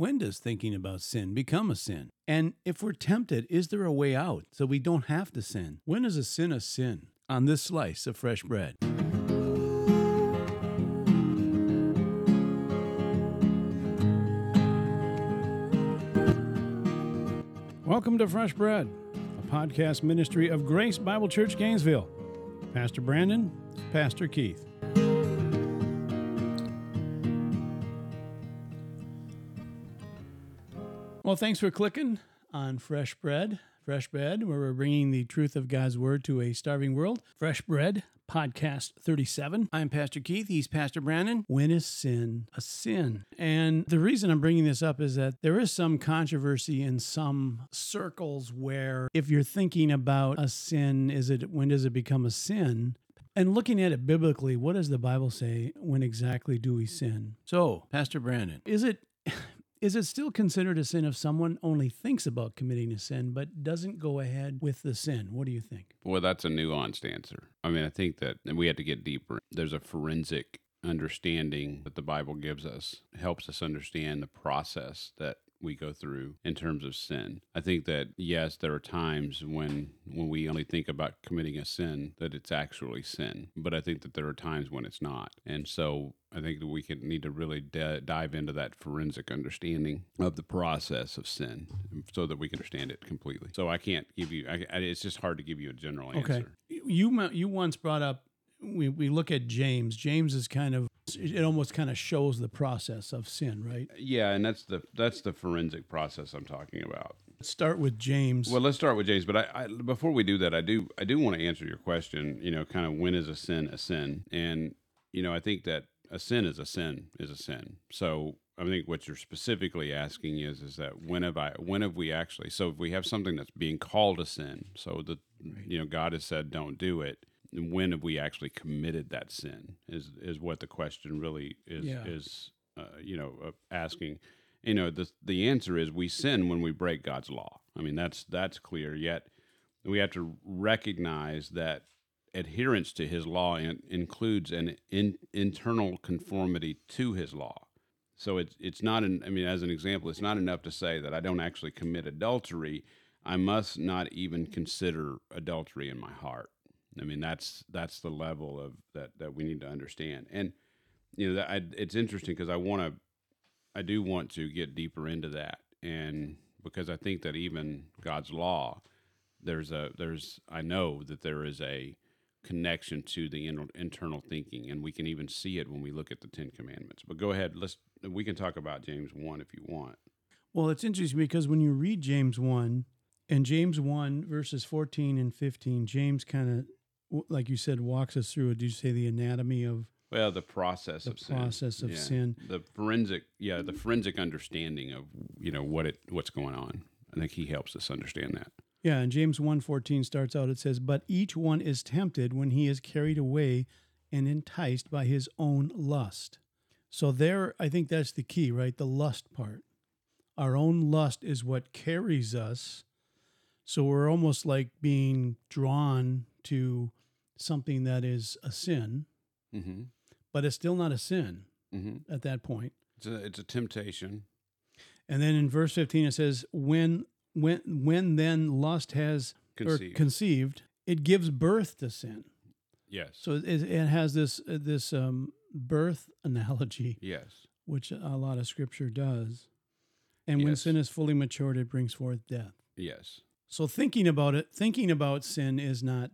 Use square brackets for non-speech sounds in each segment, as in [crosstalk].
When does thinking about sin become a sin? And if we're tempted, is there a way out so we don't have to sin? When is a sin a sin? On this slice of fresh bread. Welcome to Fresh Bread, a podcast ministry of Grace Bible Church Gainesville. Pastor Brandon, Pastor Keith. Well, thanks for clicking on Fresh Bread. Fresh Bread, where we're bringing the truth of God's Word to a starving world. Fresh Bread, podcast 37. I'm Pastor Keith. He's Pastor Brandon. When is sin a sin? And the reason I'm bringing this up is that there is some controversy in some circles where if you're thinking about a sin, is it when does it become a sin? And looking at it biblically, what does the Bible say? When exactly do we sin? So, Pastor Brandon, is it is it still considered a sin if someone only thinks about committing a sin but doesn't go ahead with the sin? What do you think? Well, that's a nuanced answer. I mean, I think that we have to get deeper. There's a forensic understanding that the Bible gives us, helps us understand the process that we go through in terms of sin. I think that yes, there are times when when we only think about committing a sin that it's actually sin, but I think that there are times when it's not. And so I think that we can need to really d- dive into that forensic understanding of the process of sin, um, so that we can understand it completely. So I can't give you. I, I, it's just hard to give you a general answer. Okay, you you once brought up. We, we look at James. James is kind of it almost kind of shows the process of sin, right? Yeah, and that's the that's the forensic process I'm talking about. Let's start with James. Well, let's start with James. But I, I, before we do that, I do I do want to answer your question. You know, kind of when is a sin a sin? And you know, I think that a sin is a sin is a sin. So I think what you're specifically asking is is that when have I when have we actually so if we have something that's being called a sin, so that right. you know God has said don't do it, when have we actually committed that sin is is what the question really is yeah. is uh, you know uh, asking. You know the the answer is we sin when we break God's law. I mean that's that's clear. Yet we have to recognize that adherence to his law in, includes an in, internal conformity to his law. So it's it's not an i mean as an example it's not enough to say that i don't actually commit adultery. I must not even consider adultery in my heart I mean, that's that's the level of that that we need to understand. And you know, I, it's interesting because I want to, I do want to get deeper into that, and because I think that even God's law, there's a there's I know that there is a connection to the in, internal thinking, and we can even see it when we look at the Ten Commandments. But go ahead, let's we can talk about James one if you want. Well, it's interesting because when you read James one, and James 1, verses 14 and 15, James kind of like you said, walks us through. Did you say the anatomy of? Well, the process the of sin. process of yeah. sin. The forensic, yeah, the forensic understanding of you know what it what's going on. I think he helps us understand that. Yeah, and James 1:14 starts out it says, "But each one is tempted when he is carried away and enticed by his own lust." So there I think that's the key, right? The lust part. Our own lust is what carries us. So we're almost like being drawn to something that is a sin, mm-hmm. but it's still not a sin mm-hmm. at that point. It's a, it's a temptation. And then in verse 15 it says, when when when then lust has conceived, conceived it gives birth to sin. Yes. So it, it has this uh, this um, birth [laughs] analogy. Yes. Which a lot of scripture does. And yes. when sin is fully matured, it brings forth death. Yes. So thinking about it, thinking about sin is not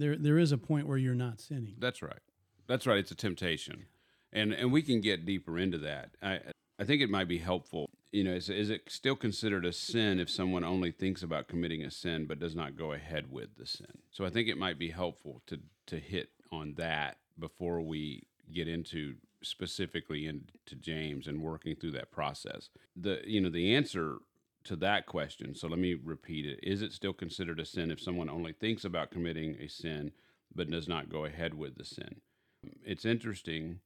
there there is a point where you're not sinning. That's right. That's right. It's a temptation, and and we can get deeper into that. I I think it might be helpful. You know, is, is it still considered a sin if someone only thinks about committing a sin but does not go ahead with the sin? So I think it might be helpful to to hit on that before we get into specifically into James and working through that process. The you know the answer to that question. So let me repeat it. Is it still considered a sin if someone only thinks about committing a sin but does not go ahead with the sin? It's interesting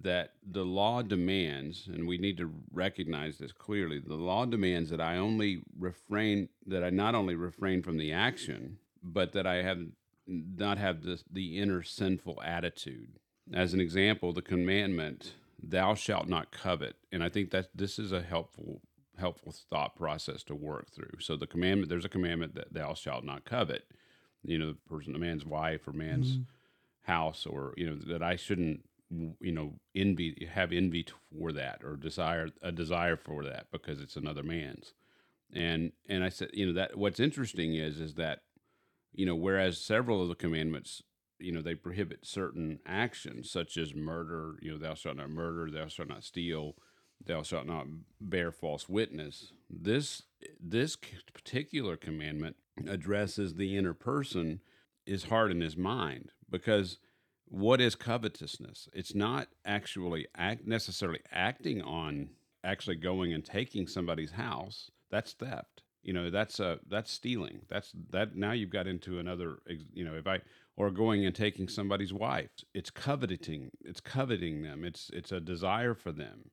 that the law demands, and we need to recognize this clearly, the law demands that I only refrain, that I not only refrain from the action, but that I have not have the inner sinful attitude. As an example, the commandment thou shalt not covet. And I think that this is a helpful helpful thought process to work through. So the commandment there's a commandment that thou shalt not covet. You know, the person, a man's wife or man's mm-hmm. house, or you know that I shouldn't you know envy have envy for that or desire a desire for that because it's another man's and and i said you know that what's interesting is is that you know whereas several of the commandments you know they prohibit certain actions such as murder you know thou shalt not murder thou shalt not steal thou shalt not bear false witness. This this particular commandment addresses the inner person his heart and his mind because what is covetousness? It's not actually act necessarily acting on actually going and taking somebody's house. That's theft. You know that's uh that's stealing. That's that now you've got into another you know if i or going and taking somebody's wife. It's coveting it's coveting them. It's it's a desire for them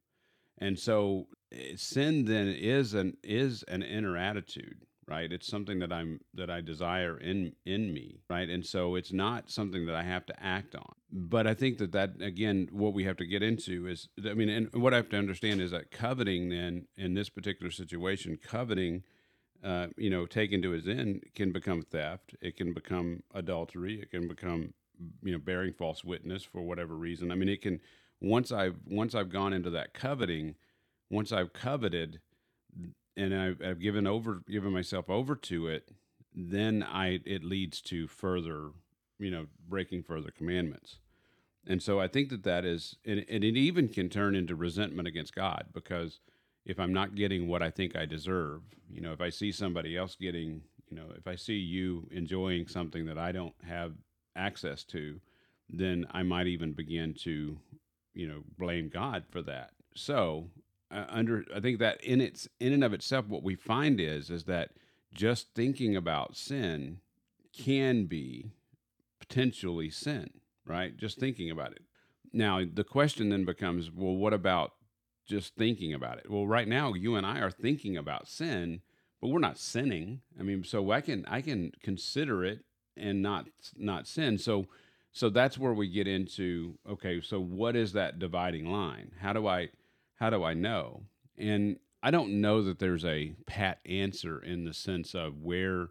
and so eh, sin then is an is an inner attitude right? It's something that i'm that i desire in in me right? And so it's not something that i have to act on. But i think that that again what we have to get into is i mean and what i have to understand is that coveting then in this particular situation coveting uh, you know taken to its end can become theft it can become adultery it can become you know bearing false witness for whatever reason. I mean it can once i've once i've gone into that coveting once i've coveted and I've, I've given over given myself over to it, then I it leads to further, you know, breaking further commandments. And so I think that that is, and, and it even can turn into resentment against God because if I'm not getting what I think I deserve, you know, if I see somebody else getting, you know, if I see you enjoying something that I don't have access to, then I might even begin to, you know, blame God for that. So uh, under I think that in its in and of itself, what we find is is that just thinking about sin can be potentially sin, right? Just thinking about it. Now the question then becomes, well, what about just thinking about it? Well, right now you and I are thinking about sin, but we're not sinning. I mean, so I can I can consider it and not not sin. So so that's where we get into okay, so what is that dividing line? How do I how do I know? And I don't know that there's a pat answer in the sense of where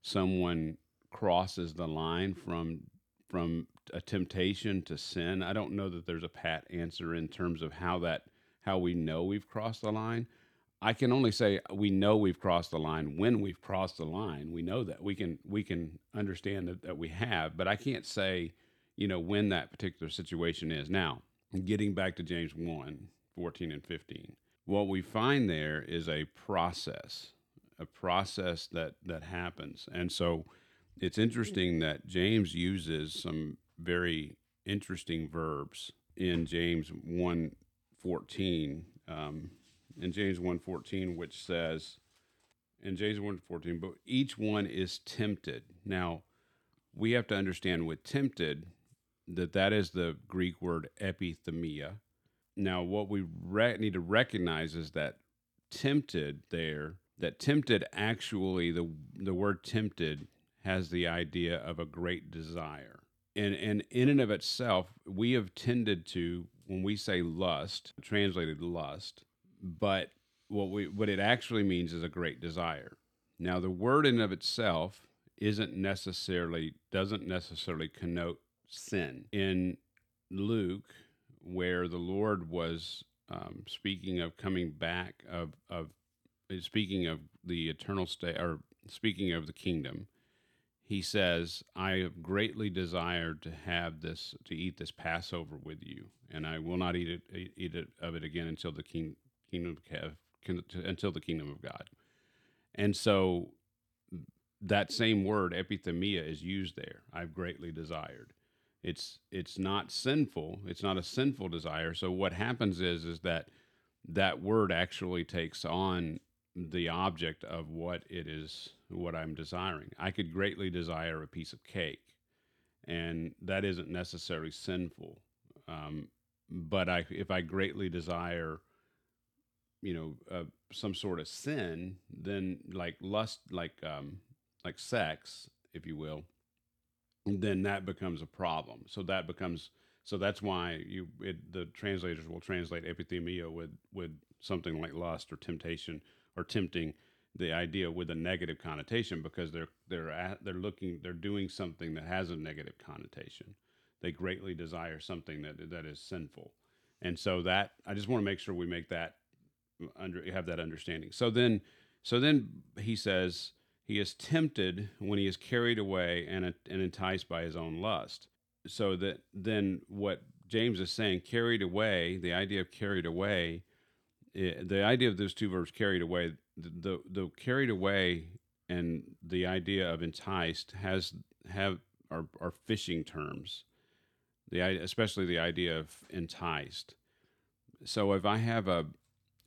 someone crosses the line from from a temptation to sin. I don't know that there's a pat answer in terms of how that how we know we've crossed the line. I can only say we know we've crossed the line when we've crossed the line. We know that we can we can understand that, that we have, but I can't say, you know, when that particular situation is. Now, getting back to James 1, 14 and 15. What we find there is a process, a process that, that happens. And so it's interesting that James uses some very interesting verbs in James 1 14. Um, in James 1 14, which says, in James 1 14, but each one is tempted. Now, we have to understand with tempted that that is the Greek word epithumia, now, what we re- need to recognize is that tempted there, that tempted actually, the, the word tempted has the idea of a great desire. And, and in and of itself, we have tended to, when we say lust, translated lust, but what we what it actually means is a great desire. Now, the word in of itself isn't necessarily doesn't necessarily connote sin. In Luke, where the Lord was um, speaking of coming back of of speaking of the eternal state or speaking of the kingdom he says i have greatly desired to have this to eat this passover with you and i will not eat it eat it of it again until the king, kingdom have, until the kingdom of god and so that same word epithumia is used there i've greatly desired it's it's not sinful it's not a sinful desire. So what happens is is that that word actually takes on the object of what it is what i'm desiring. I could greatly desire a piece of cake and that isn't necessarily sinful. Um, but i if i greatly desire you know uh, some sort of sin then like lust like um like sex if you will then that becomes a problem. So that becomes So that's why you it, the translators will translate epithumia with with something like lust or temptation or tempting the idea with a negative connotation because they're they're at, they're looking they're doing something that has a negative connotation. They greatly desire something that that is sinful, and so that I just want to make sure we make that under have that understanding. So then, so then he says he is tempted when he is carried away and and enticed by his own lust. So that then what James is saying, carried away, the idea of carried away, eh, the idea of those two verbs, carried away, the, the, the carried away and the idea of enticed has have are, are fishing terms the especially the idea of enticed so if i have a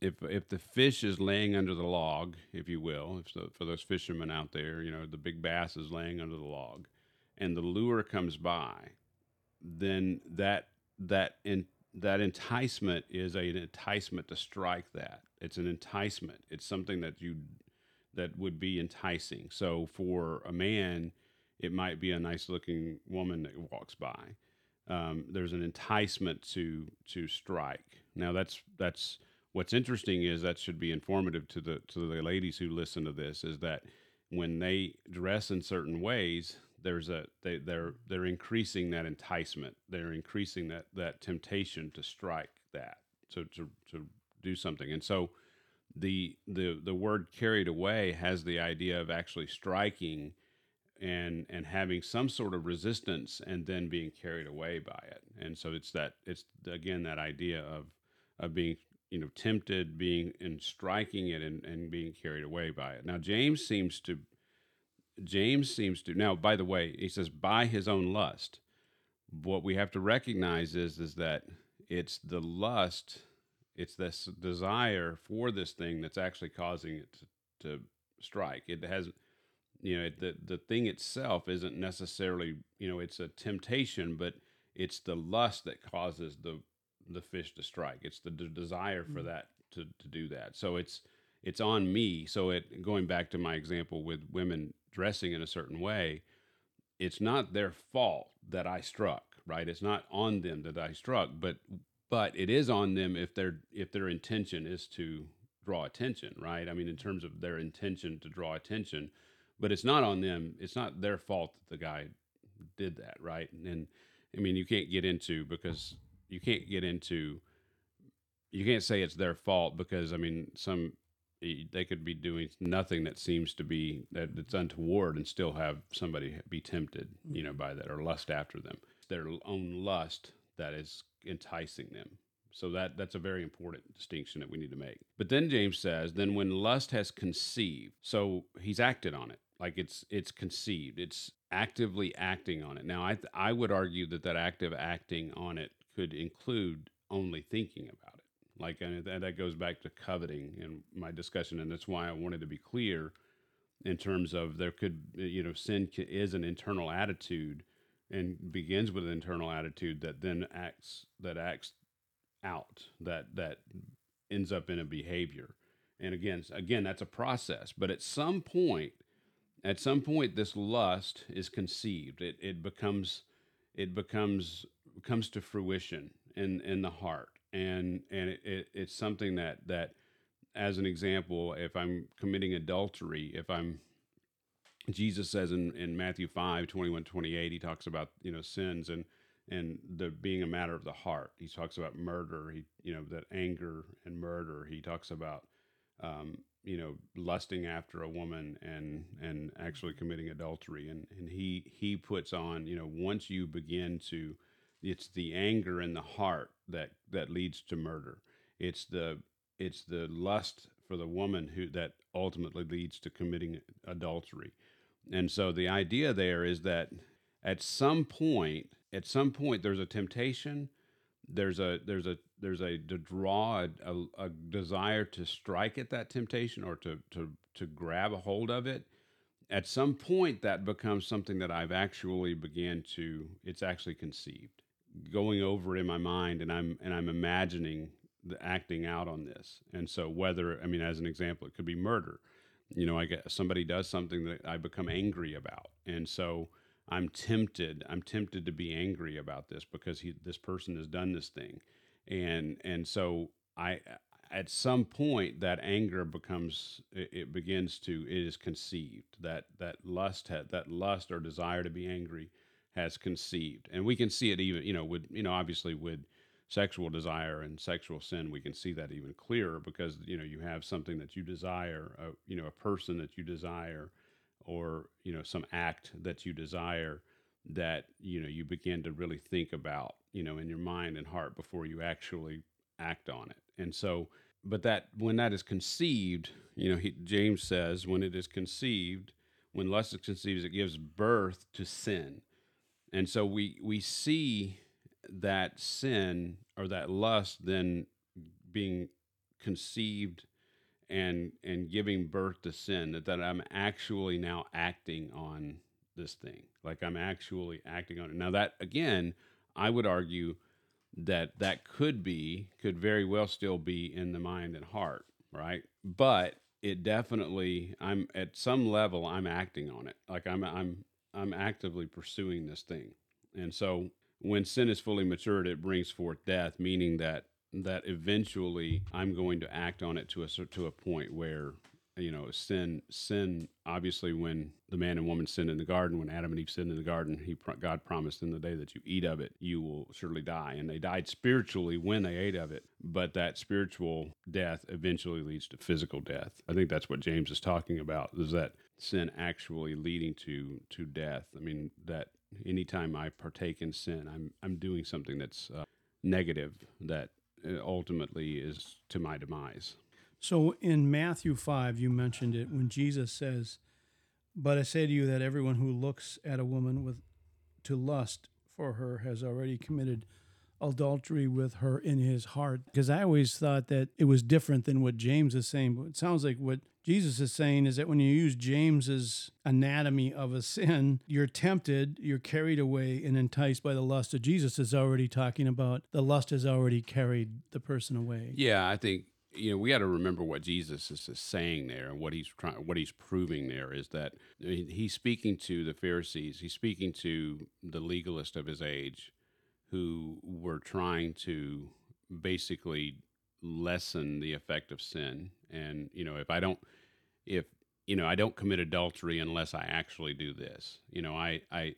if if the fish is laying under the log if you will if for those fishermen out there you know the big bass is laying under the log and the lure comes by then that that in that enticement is an enticement to strike that. It's an enticement. It's something that you that would be enticing. So for a man it might be a nice looking woman that walks by. Um, there's an enticement to to strike. Now that's that's what's interesting is that should be informative to the to the ladies who listen to this is that when they dress in certain ways there's a they, they're they're increasing that enticement. They're increasing that that temptation to strike that to to, to do something. And so the the the word carried away has the idea of actually striking and and having some sort of resistance and then being carried away by it. And so it's that it's again that idea of of being you know tempted being and striking it and, and being carried away by it now james seems to James seems to now. By the way, he says by his own lust. What we have to recognize is is that it's the lust, it's this desire for this thing that's actually causing it to, to strike. It has, you know, it, the the thing itself isn't necessarily, you know, it's a temptation, but it's the lust that causes the the fish to strike. It's the d- desire for mm. that to to do that. So it's it's on me. So it going back to my example with women dressing in a certain way, it's not their fault that I struck, right? It's not on them that I struck, but but it is on them if their if their intention is to draw attention, right? I mean, in terms of their intention to draw attention, but it's not on them. It's not their fault that the guy did that, right? And I mean, you can't get into because you can't get into you can't say it's their fault because I mean, some they could be doing nothing that seems to be that it's untoward and still have somebody be tempted mm. you know by that or lust after them. It's their own lust that is enticing them. So that that's a very important distinction that we need to make. But then james says then when lust has conceived so he's acted on it. Like it's it's conceived. It's actively acting on it. Now i i would argue that that active acting on it could include only thinking about it like, and that goes back to coveting in my discussion, and that's why I wanted to be clear in terms of there could, you know, sin is an internal attitude and begins with an internal attitude that then acts that acts out that that ends up in a behavior. And again, again, that's a process. But at some point, at some point, this lust is conceived. It it becomes it becomes comes to fruition in in the heart. And and it, it, it's something that that as an example if i'm committing adultery if i'm jesus says in, in matthew 5 21 28 he talks about you know sins and and the being a matter of the heart. He talks about murder. He you know that anger and murder. He talks about um, you know lusting after a woman and and actually committing adultery. And and he he puts on you know once you begin to it's the anger in the heart that that leads to murder. It's the it's the lust for the woman who that ultimately leads to committing adultery. And so the idea there is that at some point, at some point there's a temptation, there's a there's a there's a to draw a, a, desire to strike at that temptation or to to to grab a hold of it at some point that becomes something that I've actually began to it's actually conceived going over in my mind and I'm and I'm imagining the acting out on this. And so whether I mean as an example it could be murder. You know, I get somebody does something that I become angry about. And so I'm tempted. I'm tempted to be angry about this because he, this person has done this thing, and and so I at some point that anger becomes it, it begins to it is conceived that that lust had that lust or desire to be angry has conceived, and we can see it even you know with you know obviously with sexual desire and sexual sin we can see that even clearer because you know you have something that you desire a, you know a person that you desire or you know some act that you desire that you know you begin to really think about you know in your mind and heart before you actually act on it. And so but that when that is conceived you know he, james says when it is conceived when lust is conceived it gives birth to sin and so we we see that sin or that lust then being conceived and and giving birth to sin that, that i'm actually now acting on this thing. Like i'm actually acting on it. Now that again i would argue that that could be could very well still be in the mind and heart right? But it definitely i'm at some level i'm acting on it. Like i'm i'm i'm actively pursuing this thing. And so when sin is fully matured, it brings forth death, meaning that that eventually I'm going to act on it to a to a point where you know sin sin obviously when the man and woman sinned in the garden when adam and eve sinned in the garden he god promised in the day that you eat of it you will surely die. And they died spiritually when they ate of it but that spiritual death eventually leads to physical death. I think that's what james is talking about is that sin actually leading to to death i mean that anytime I partake in sin, I'm I'm doing something that's uh, negative that uh, ultimately is to my demise. So in Matthew 5, you mentioned it when Jesus says, But I say to you that everyone who looks at a woman with to lust for her has already committed adultery with her in his heart. Because I always thought that it was different than what James is saying, but it sounds like what Jesus is saying is that when you use James's anatomy of a sin, you're tempted, you're carried away and enticed by the lust of Jesus is already talking about the lust has already carried the person away. Yeah, I think you know we got to remember what Jesus is, saying there and what he's trying what he's proving there is that he's speaking to the Pharisees, he's speaking to the legalist of his age who were trying to basically lessen the effect of sin. And you know if i don't if you know i don't commit adultery unless i actually do this you know i i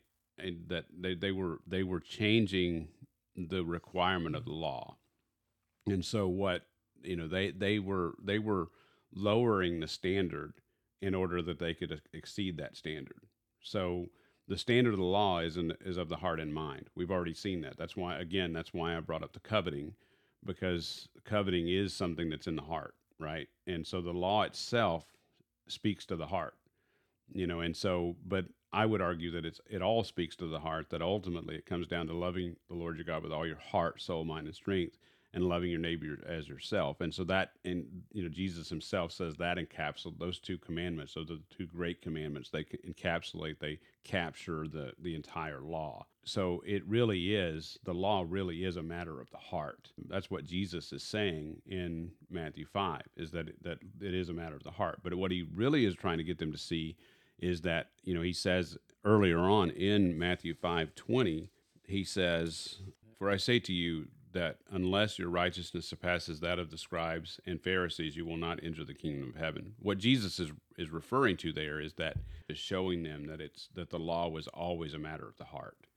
that they, they were they were changing the requirement of the law. And so what you know they they were they were lowering the standard in order that they could exceed that standard. So the standard of the law is is of the heart and mind. We've already seen that. That's why again, that's why I brought up the coveting because coveting is something that's in the heart, right? And so the law itself speaks to the heart. You know, and so but I would argue that it's it all speaks to the heart that ultimately it comes down to loving the Lord your God with all your heart, soul, mind and strength and loving your neighbor as yourself. And so that, and you know, Jesus himself says that encapsulate those two commandments. Those are the two great commandments. They encapsulate, they capture the the entire law. So it really is the law. Really is a matter of the heart. That's what Jesus is saying in Matthew five. Is that that it is a matter of the heart. But what he really is trying to get them to see is that you know he says earlier on in Matthew five twenty. He says, For I say to you, that unless your righteousness surpasses that of the scribes and Pharisees, you will not enter the kingdom of heaven. What Jesus is is referring to there is that is showing them that it's that the law was always a matter of the heart,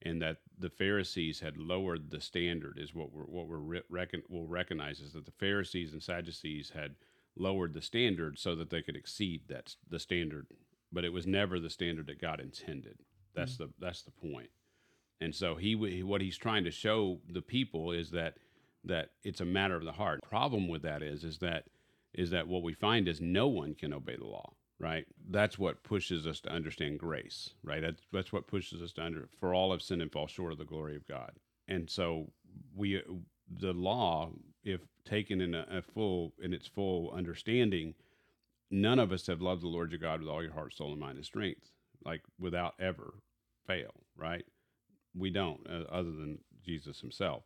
and that the Pharisees had lowered the standard. Is what we're what we're reckon, will recognize is that the Pharisees and Sadducees had lowered the standard so that they could exceed that the standard, but it was never the standard that God intended. That's mm-hmm. the that's the point. And so he what he's trying to show the people is that that it's a matter of the heart. Problem with that is is that is that what we find is no one can obey the law, right? That's what pushes us to understand grace, right? That's, that's what pushes us to under for all have sinned and fall short of the glory of God. And so we the law, if taken in a, a full in its full understanding, none of us have loved the Lord your God with all your heart, soul, and mind and strength, like without ever fail, right? We don't, uh, other than Jesus himself.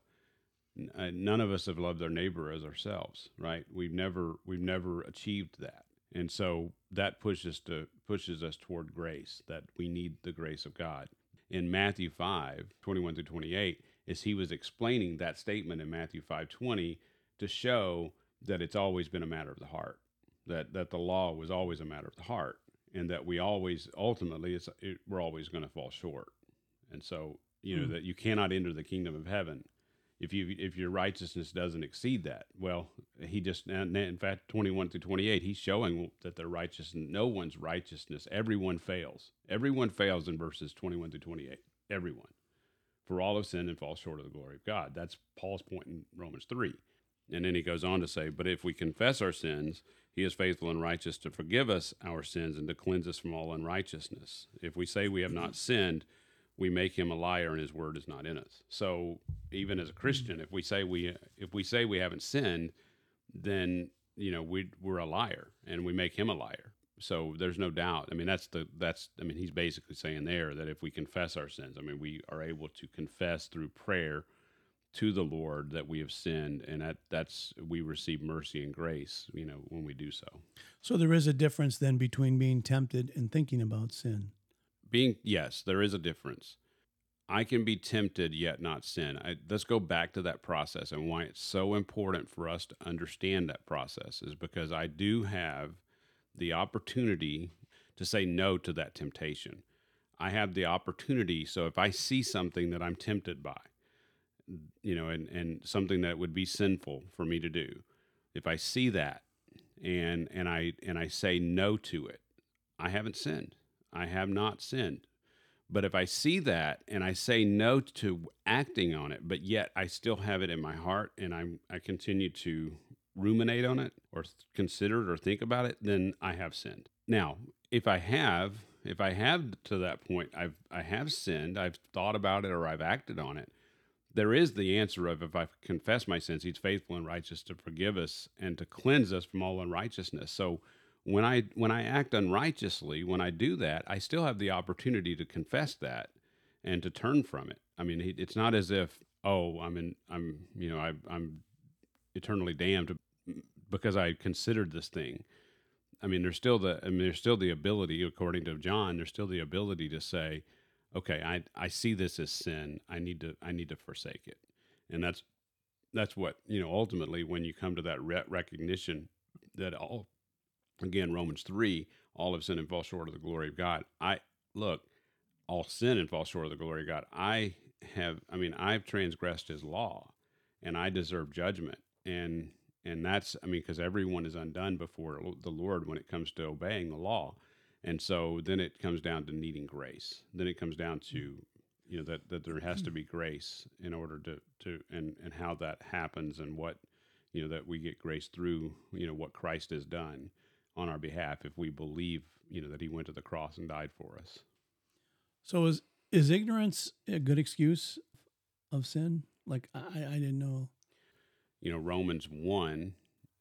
N- uh, none of us have loved our neighbor as ourselves, right? We've never we've never achieved that, And so that pushes to pushes us toward grace, that we need the grace of God. In Matthew 5, 21 through 28, is he was explaining that statement in Matthew 5 20 to show that it's always been a matter of the heart, that that the law was always a matter of the heart, and that we always ultimately it's it, we're always going to fall short, and so you know Hmm. that you cannot enter the kingdom of heaven if you if your righteousness doesn't exceed that. Well, he just in fact twenty one through twenty eight he's showing that the righteous no one's righteousness everyone fails everyone fails in verses twenty one through twenty eight everyone for all have sinned and fall short of the glory of God. That's Paul's point in Romans 3. And then he goes on to say, But if we confess our sins, he is faithful and righteous to forgive us our sins and to cleanse us from all unrighteousness. If we say we have not sinned, we make him a liar and his word is not in us. So even as a Christian, if we say we if we say we haven't sinned, then you know we we're a liar and we make him a liar. So there's no doubt. I mean that's the that's I mean he's basically saying there that if we confess our sins, I mean we are able to confess through prayer to the Lord that we have sinned and that that's we receive mercy and grace, you know, when we do so. So there is a difference then between being tempted and thinking about sin. Being yes there is a difference. I can be tempted yet not sin. I, let's go back to that process and why it's so important for us to understand that process is because i do have the opportunity to say no to that temptation. I have the opportunity so if i see something that i'm tempted by you know and, and something that would be sinful for me to do if i see that and and i and i say no to it i haven't sinned I have not sinned. But if I see that and I say no to acting on it, but yet I still have it in my heart and I I continue to ruminate on it or consider it or think about it, then I have sinned. Now, if I have if I have to that point, I've I have sinned, I've thought about it or I've acted on it. There is the answer of if I confess my sins, He's faithful and righteous to forgive us and to cleanse us from all unrighteousness. So when I when I act unrighteously, when I do that, I still have the opportunity to confess that and to turn from it. I mean, it's not as if oh, I'm in, I'm you know, I, I'm eternally damned because I considered this thing. I mean, there's still the I mean, there's still the ability, according to John, there's still the ability to say, okay, I I see this as sin. I need to I need to forsake it, and that's that's what you know. Ultimately, when you come to that re- recognition that all again romans 3 all have sinned and fall short of the glory of god. I look all sin and fall short of the glory of god. I have i mean i've transgressed his law and i deserve judgment. And and that's i mean because everyone is undone before the lord when it comes to obeying the law. And so then it comes down to needing grace. Then it comes down to you know that that there has to be grace in order to to and and how that happens and what you know that we get grace through you know what christ has done on our behalf if we believe, you know, that he went to the cross and died for us. So is is ignorance a good excuse of sin? Like I, I didn't know. You know, Romans 1,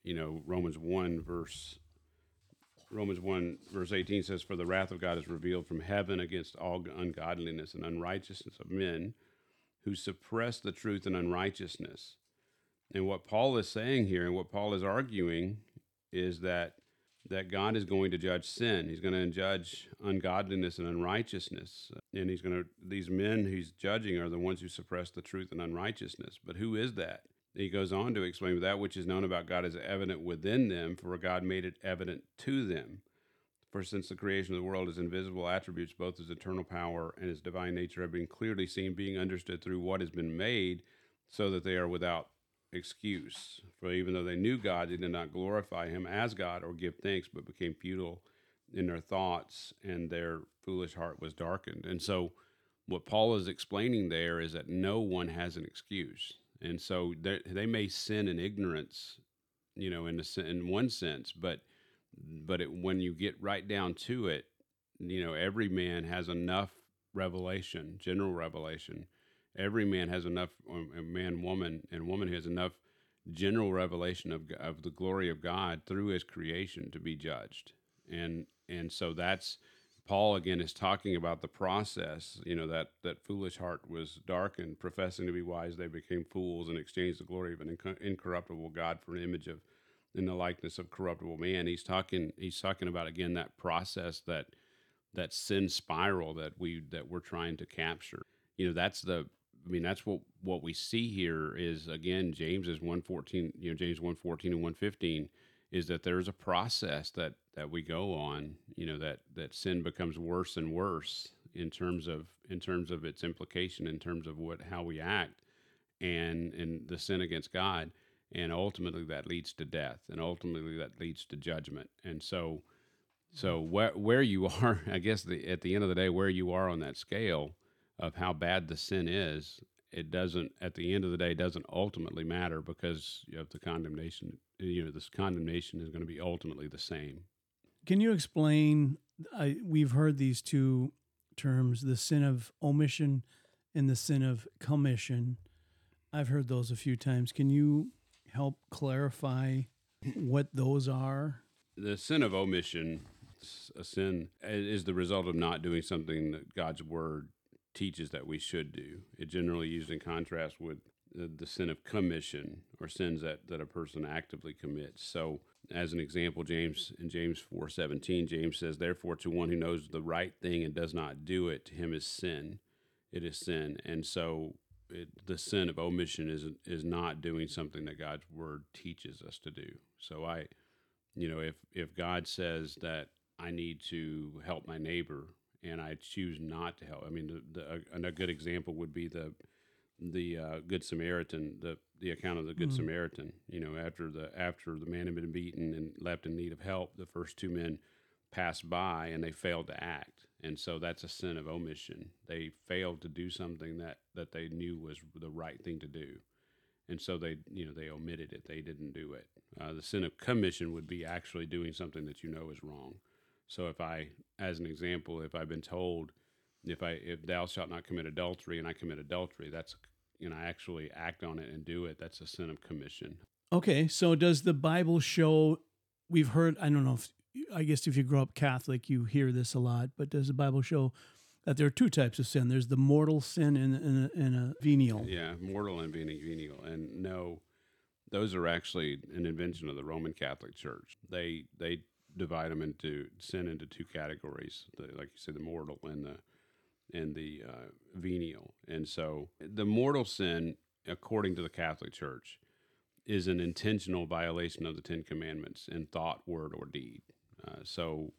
you know, Romans 1 verse Romans 1 verse 18 says for the wrath of God is revealed from heaven against all ungodliness and unrighteousness of men who suppress the truth and unrighteousness. And what Paul is saying here and what Paul is arguing is that that God is going to judge sin. He's going to judge ungodliness and unrighteousness. And he's going to, these men he's judging are the ones who suppress the truth and unrighteousness. But who is that? He goes on to explain that which is known about God is evident within them, for God made it evident to them. For since the creation of the world, his invisible attributes, both his eternal power and his divine nature, have been clearly seen, being understood through what has been made, so that they are without excuse. For even though they knew God, they did not glorify him as God or give thanks, but became futile in their thoughts, and their foolish heart was darkened. And so, what Paul is explaining there is that no one has an excuse. And so, they, may sin in ignorance, you know, in, a, in one sense, but but it, when you get right down to it, you know, every man has enough revelation, general revelation, every man has enough um, a man woman and woman has enough general revelation of of the glory of God through his creation to be judged and and so that's Paul again is talking about the process you know that that foolish heart was darkened professing to be wise they became fools and exchanged the glory of an inc- incorruptible God for an image of in the likeness of corruptible man. He's talking he's talking about again that process that that sin spiral that we that we're trying to capture. You know, that's the I mean that's what what we see here is again James is 114, you know James 114 and 115 is that there's a process that that we go on, you know, that that sin becomes worse and worse in terms of in terms of its implication in terms of what how we act and and the sin against God. And ultimately that leads to death and ultimately that leads to judgment. And so so where where you [laughs] are i guess the, at the end of the day where you are on that scale of how bad the sin is it doesn't at the end of the day doesn't ultimately matter because of the condemnation you know this condemnation is going to be ultimately the same. Can you explain I, we've heard these two terms the sin of omission and the sin of commission. I've heard those a few times. Can you help clarify what those are? The sin of omission, a sin, is the result of not doing something that God's word teaches that we should do. It generally used in contrast with the, the sin of commission or sins that, that a person actively commits. So, as an example, James in James four seventeen, James says, "Therefore, to one who knows the right thing and does not do it, to him is sin. It is sin." And so, it, the sin of omission is is not doing something that God's word teaches us to do. So I, you know, if if God says that I need to help my neighbor and I choose not to help, I mean, the, the, a, a good example would be the the uh, Good Samaritan, the the account of the Good mm-hmm. Samaritan. You know, after the after the man had been beaten and left in need of help, the first two men passed by and they failed to act. And so that's a sin of omission. They failed to do something that that they knew was the right thing to do. And so they you know they omitted it. They didn't do it. Uh, the sin of commission would be actually doing something that you know is wrong so if i as an example if i've been told if i if thou shalt not commit adultery and i commit adultery that's you know i actually act on it and do it that's a sin of commission okay so does the bible show we've heard i don't know if I guess if you grow up Catholic, you hear this a lot, but does the Bible show that there are two types of sin? There's the mortal sin and, and, a, and a venial. Yeah, mortal and venial. And no, those are actually an invention of the Roman Catholic Church. They they divide them into sin into two categories, the, like you said, the mortal and the and the uh, venial. And so the mortal sin, according to the Catholic Church, is an intentional violation of the Ten Commandments in thought, word, or deed. Uh, so,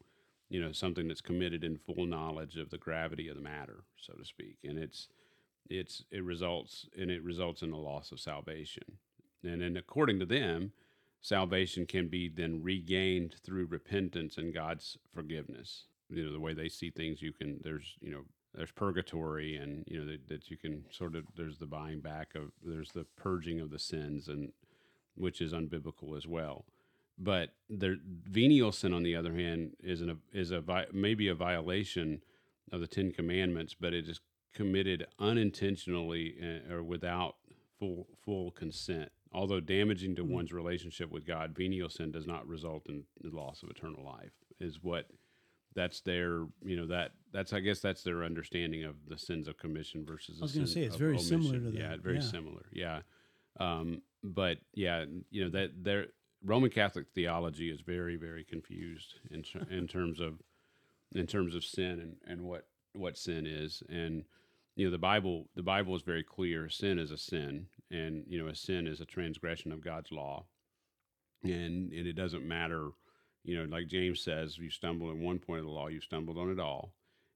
you know, something that's committed in full knowledge of the gravity of the matter, so to speak, and it's it's it results and it results in a loss of salvation. And then, according to them, salvation can be then regained through repentance and God's forgiveness. You know, the way they see things, you can there's you know there's purgatory and you know that, that, you can sort of there's the buying back of there's the purging of the sins and which is unbiblical as well but the venial sin, on the other hand, is an, is a maybe a violation of the Ten Commandments, but it is committed unintentionally uh, or without full full consent. Although damaging to mm-hmm. one's relationship with God, venial sin does not result in the loss of eternal life. Is what that's their you know that that's I guess that's their understanding of the sins of commission versus. I was going to say it's very omission. similar to that. Yeah, very yeah. similar. Yeah, um, but yeah, you know that their Roman Catholic theology is very, very confused in in terms of in terms of sin and, and what what sin is. And you know, the Bible the Bible is very clear. Sin is a sin, and you know, a sin is a transgression of God's law. And and it doesn't matter, you know, like James says, you stumble in one point of the law, you stumbled on it all.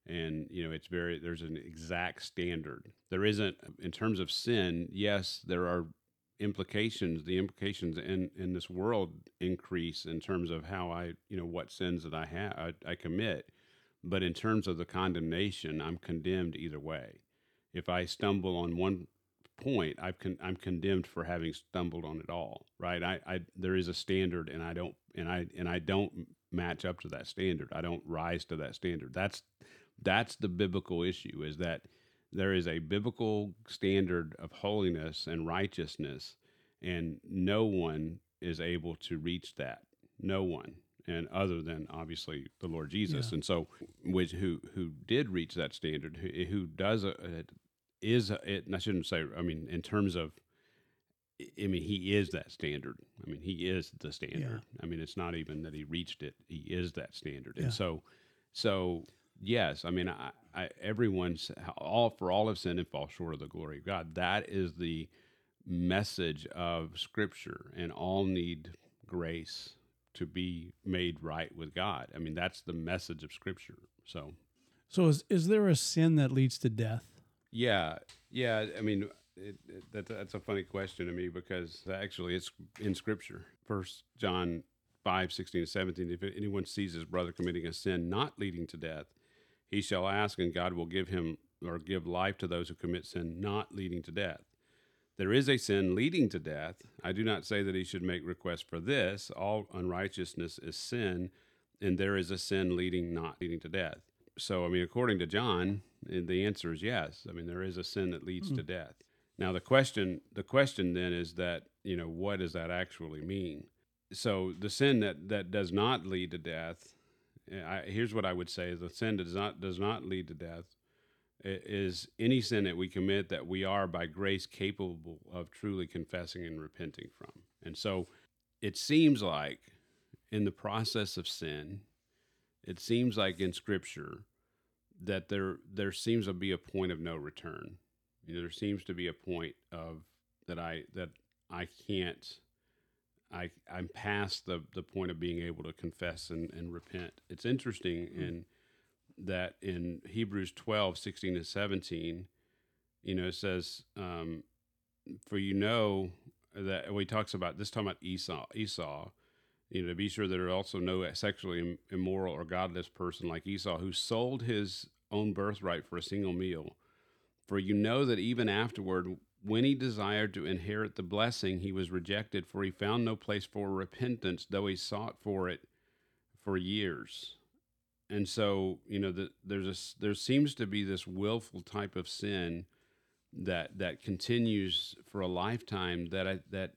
And you know, it's very there's an exact standard. There isn't in terms of sin. Yes, there are implications the implications in in this world increase in terms of how i you know what sins that i have I, I, commit but in terms of the condemnation i'm condemned either way if i stumble on one point i've con- i'm condemned for having stumbled on it all right I, I there is a standard and i don't and i and i don't match up to that standard i don't rise to that standard that's that's the biblical issue is that there is a biblical standard of holiness and righteousness, and no one is able to reach that. No one, and other than obviously the Lord Jesus, yeah. and so which who who did reach that standard, who, who does a, is it, I shouldn't say. I mean, in terms of I mean, he is that standard. I mean, he is the standard. I mean, it's not even that he reached it; he is that standard. And so, so yes, I mean, I, I everyone's all for all have sinned and fall short of the glory of God. That is the message of Scripture, and all need grace to be made right with God. I mean, that's the message of Scripture. So, So is is there a sin that leads to death? Yeah, yeah. I mean, it, it, that, that's a funny question to me because actually it's in Scripture. First John 5, 16 and 17. If anyone sees his brother committing a sin not leading to death, he shall ask, and God will give him or give life to those who commit sin not leading to death. There is a sin leading to death. I do not say that he should make request for this. All unrighteousness is sin, and there is a sin leading not leading to death. So, I mean, according to John, eh, the answer is yes. I mean, there is a sin that leads to death. Now, the question, the question then is that you know what does that actually mean? So, the sin that that does not lead to death, eh, I, here's what I would say: the sin that does not does not lead to death is any sin that we commit that we are by grace capable of truly confessing and repenting from. And so, it seems like in the process of sin, it seems like in Scripture that there there seems to be a point of no return. You know, there seems to be a point of that I that I can't I I'm past the the point of being able to confess and, and repent. It's interesting in that in Hebrews 12, 16 and 17, you know, it says, um, for you know that well, he talks about this talking about Esau Esau, you know, to be sure that there are also no sexually immoral or godless person like Esau who sold his own birthright for a single meal. For you know that even afterward, when he desired to inherit the blessing, he was rejected, for he found no place for repentance, though he sought for it for years. And so, you know, the, there's a, there seems to be this willful type of sin that that continues for a lifetime that I, that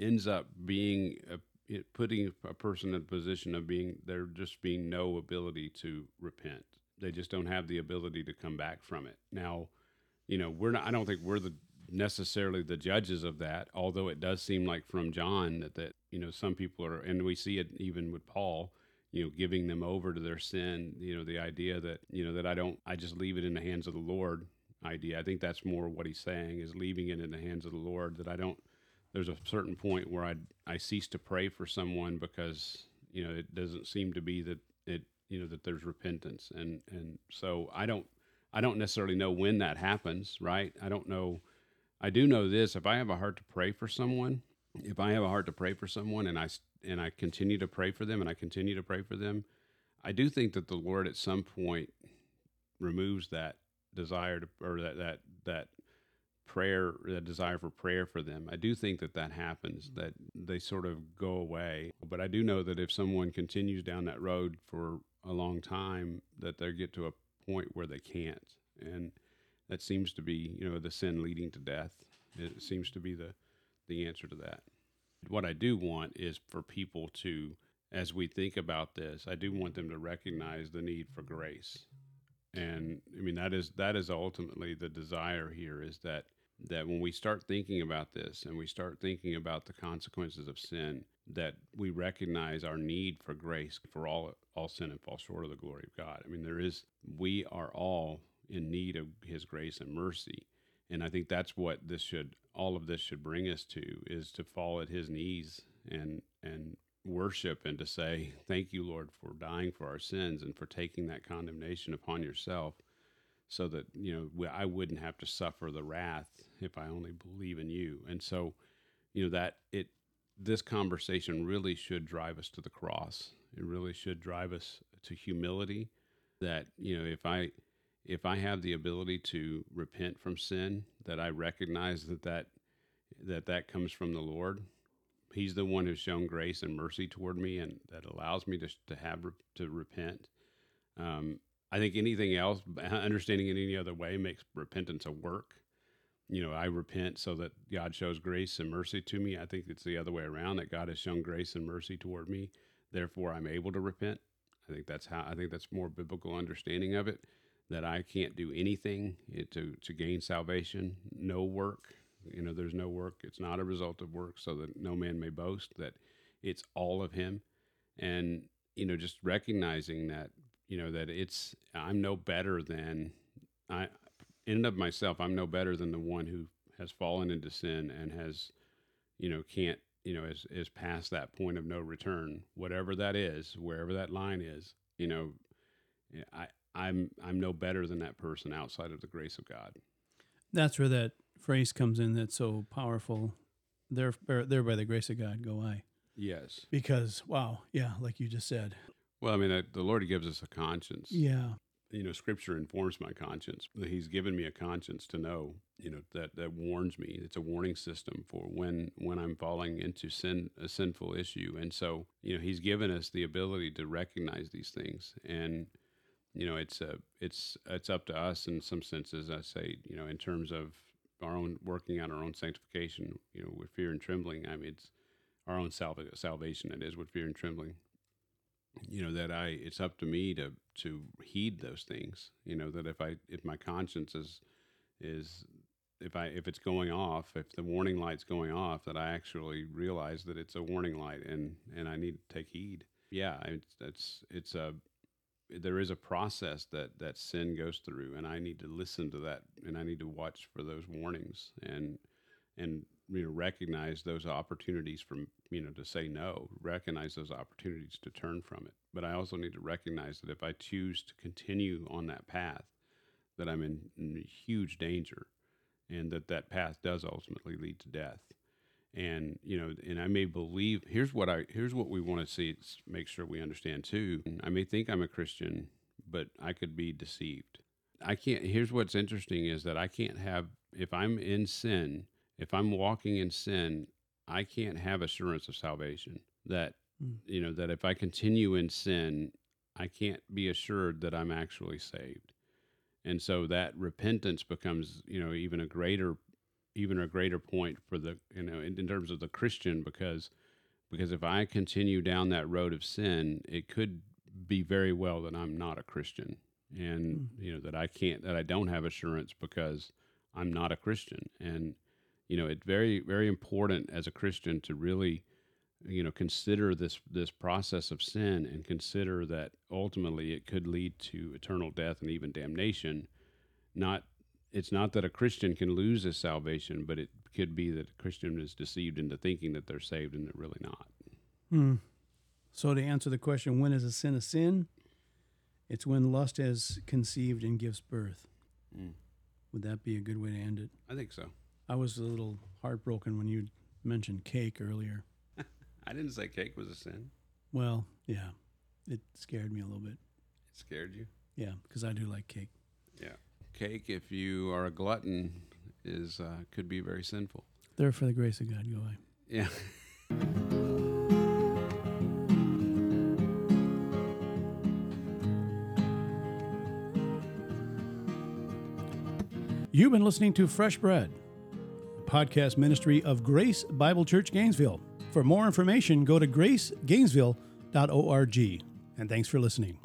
ends up being a, it, putting a person in a position of being there just being no ability to repent. They just don't have the ability to come back from it. Now, you know, we're not. I don't think we're the necessarily the judges of that. Although it does seem like from John that that you know some people are, and we see it even with Paul. You know, giving them over to their sin. You know, the idea that you know that I don't. I just leave it in the hands of the Lord. Idea. I think that's more what he's saying is leaving it in the hands of the Lord. That I don't there's a certain point where I I cease to pray for someone because you know it doesn't seem to be that it you know that there's repentance. And and so I don't I don't necessarily know when that happens right? I don't know I do know this if I have a heart to pray for someone if I have a heart to pray for someone and I and I continue to pray for them and I continue to pray for them I do think that the Lord at some point removes that desire to or that that that prayer that desire for prayer for them i do think that that happens mm-hmm. that they sort of go away. But i do know that if someone continues down that road for a long time that they get to a point where they can't. And that seems to be you know the sin leading to death. It seems to be the the answer to that. What i do want is for people to as we think about this i do want them to recognize the need for grace. And i mean that is that is ultimately the desire here is that that when we start thinking about this and we start thinking about the consequences of sin that we recognize our need for grace for all all sin and fall short of the glory of god. I mean there is we are all in need of his grace and mercy. And i think that's what this should all of this should bring us to is to fall at his knees and and worship and to say thank you lord for dying for our sins and for taking that condemnation upon yourself so that you know I wouldn't have to suffer the wrath if I only believe in you. And so, you know that it this conversation really should drive us to the cross. It really should drive us to humility. That you know if I if I have the ability to repent from sin, that I recognize that that that that comes from the Lord. He's the one who's shown grace and mercy toward me, and that allows me to to have to repent. Um, I think anything else, understanding it any other way, makes repentance a work. You know, I repent so that God shows grace and mercy to me. I think it's the other way around that God has shown grace and mercy toward me. Therefore, I'm able to repent. I think that's how. I think that's more biblical understanding of it. That I can't do anything eh, to to gain salvation. No work You know, there's no work. It's not a result of work, so that no man may boast. That it's all of Him, and you know, just recognizing that you know that it's I'm no better than I in and of myself. I'm no better than the one who has fallen into sin and has you know can't you know is is past that point of no return, whatever that is, wherever that line is. You know, I I'm I'm no better than that person outside of the grace of God. That's where that phrase comes in. That's so powerful. There, there by the grace of God go I. Yes. Because wow, yeah, like you just said. Well, I mean, the Lord gives us a conscience. Yeah. You know, Scripture informs my conscience. He's given me a conscience to know. You know that that warns me. It's a warning system for when when I'm falling into sin, a sinful issue. And so, you know, He's given us the ability to recognize these things and you know, it's a, it's it's up to us in some senses. I say, you know, in terms of our own working out our own sanctification, you know, with fear and trembling. I mean, it's our own salva- salvation. It is with fear and trembling. You know that I, it's up to me to to heed those things. You know that if I if my conscience is is if I if it's going off, if the warning light's going off, that I actually realize that it's a warning light and and I need to take heed. Yeah, it's it's it's a there is a process that that sin goes through and i need to listen to that and i need to watch for those warnings and and you know recognize those opportunities from you know to say no recognize those opportunities to turn from it. But i also need to recognize that if i choose to continue on that path that i'm in, in huge danger and that that path does ultimately lead to death. And you know and i may believe here's what i here's what we want to see make sure we understand too. I may think i'm a christian but i could be deceived. I can't here's what's interesting is that i can't have if i'm in sin if i'm walking in sin i can't have assurance of salvation that mm. you know that if i continue in sin i can't be assured that i'm actually saved and so that repentance becomes you know even a greater even a greater point for the you know in, in, terms of the Christian because because if I continue down that road of sin, it could be very well that I'm not a Christian and mm. you know that I can't that I don't have assurance because I'm not a Christian and you know it's very very important as a Christian to really you know consider this this process of sin and consider that ultimately it could lead to eternal death and even damnation not it's not that a Christian can lose his salvation, but it could be that a Christian is deceived into thinking that they're saved and they're really not. Hmm. So, to answer the question, when is a sin a sin? It's when lust has conceived and gives birth. Mm. Would that be a good way to end it? I think so. I was a little heartbroken when you mentioned cake earlier. [laughs] I didn't say cake was a sin. Well, yeah. It scared me a little bit. It scared you? Yeah, because I do like cake. Yeah cake, if you are a glutton, is uh, could be very sinful. There for the grace of God, go I. Yeah. You've been listening to Fresh Bread, podcast ministry of Grace Bible Church Gainesville. For more information, go to gracegainesville.org. And thanks for listening.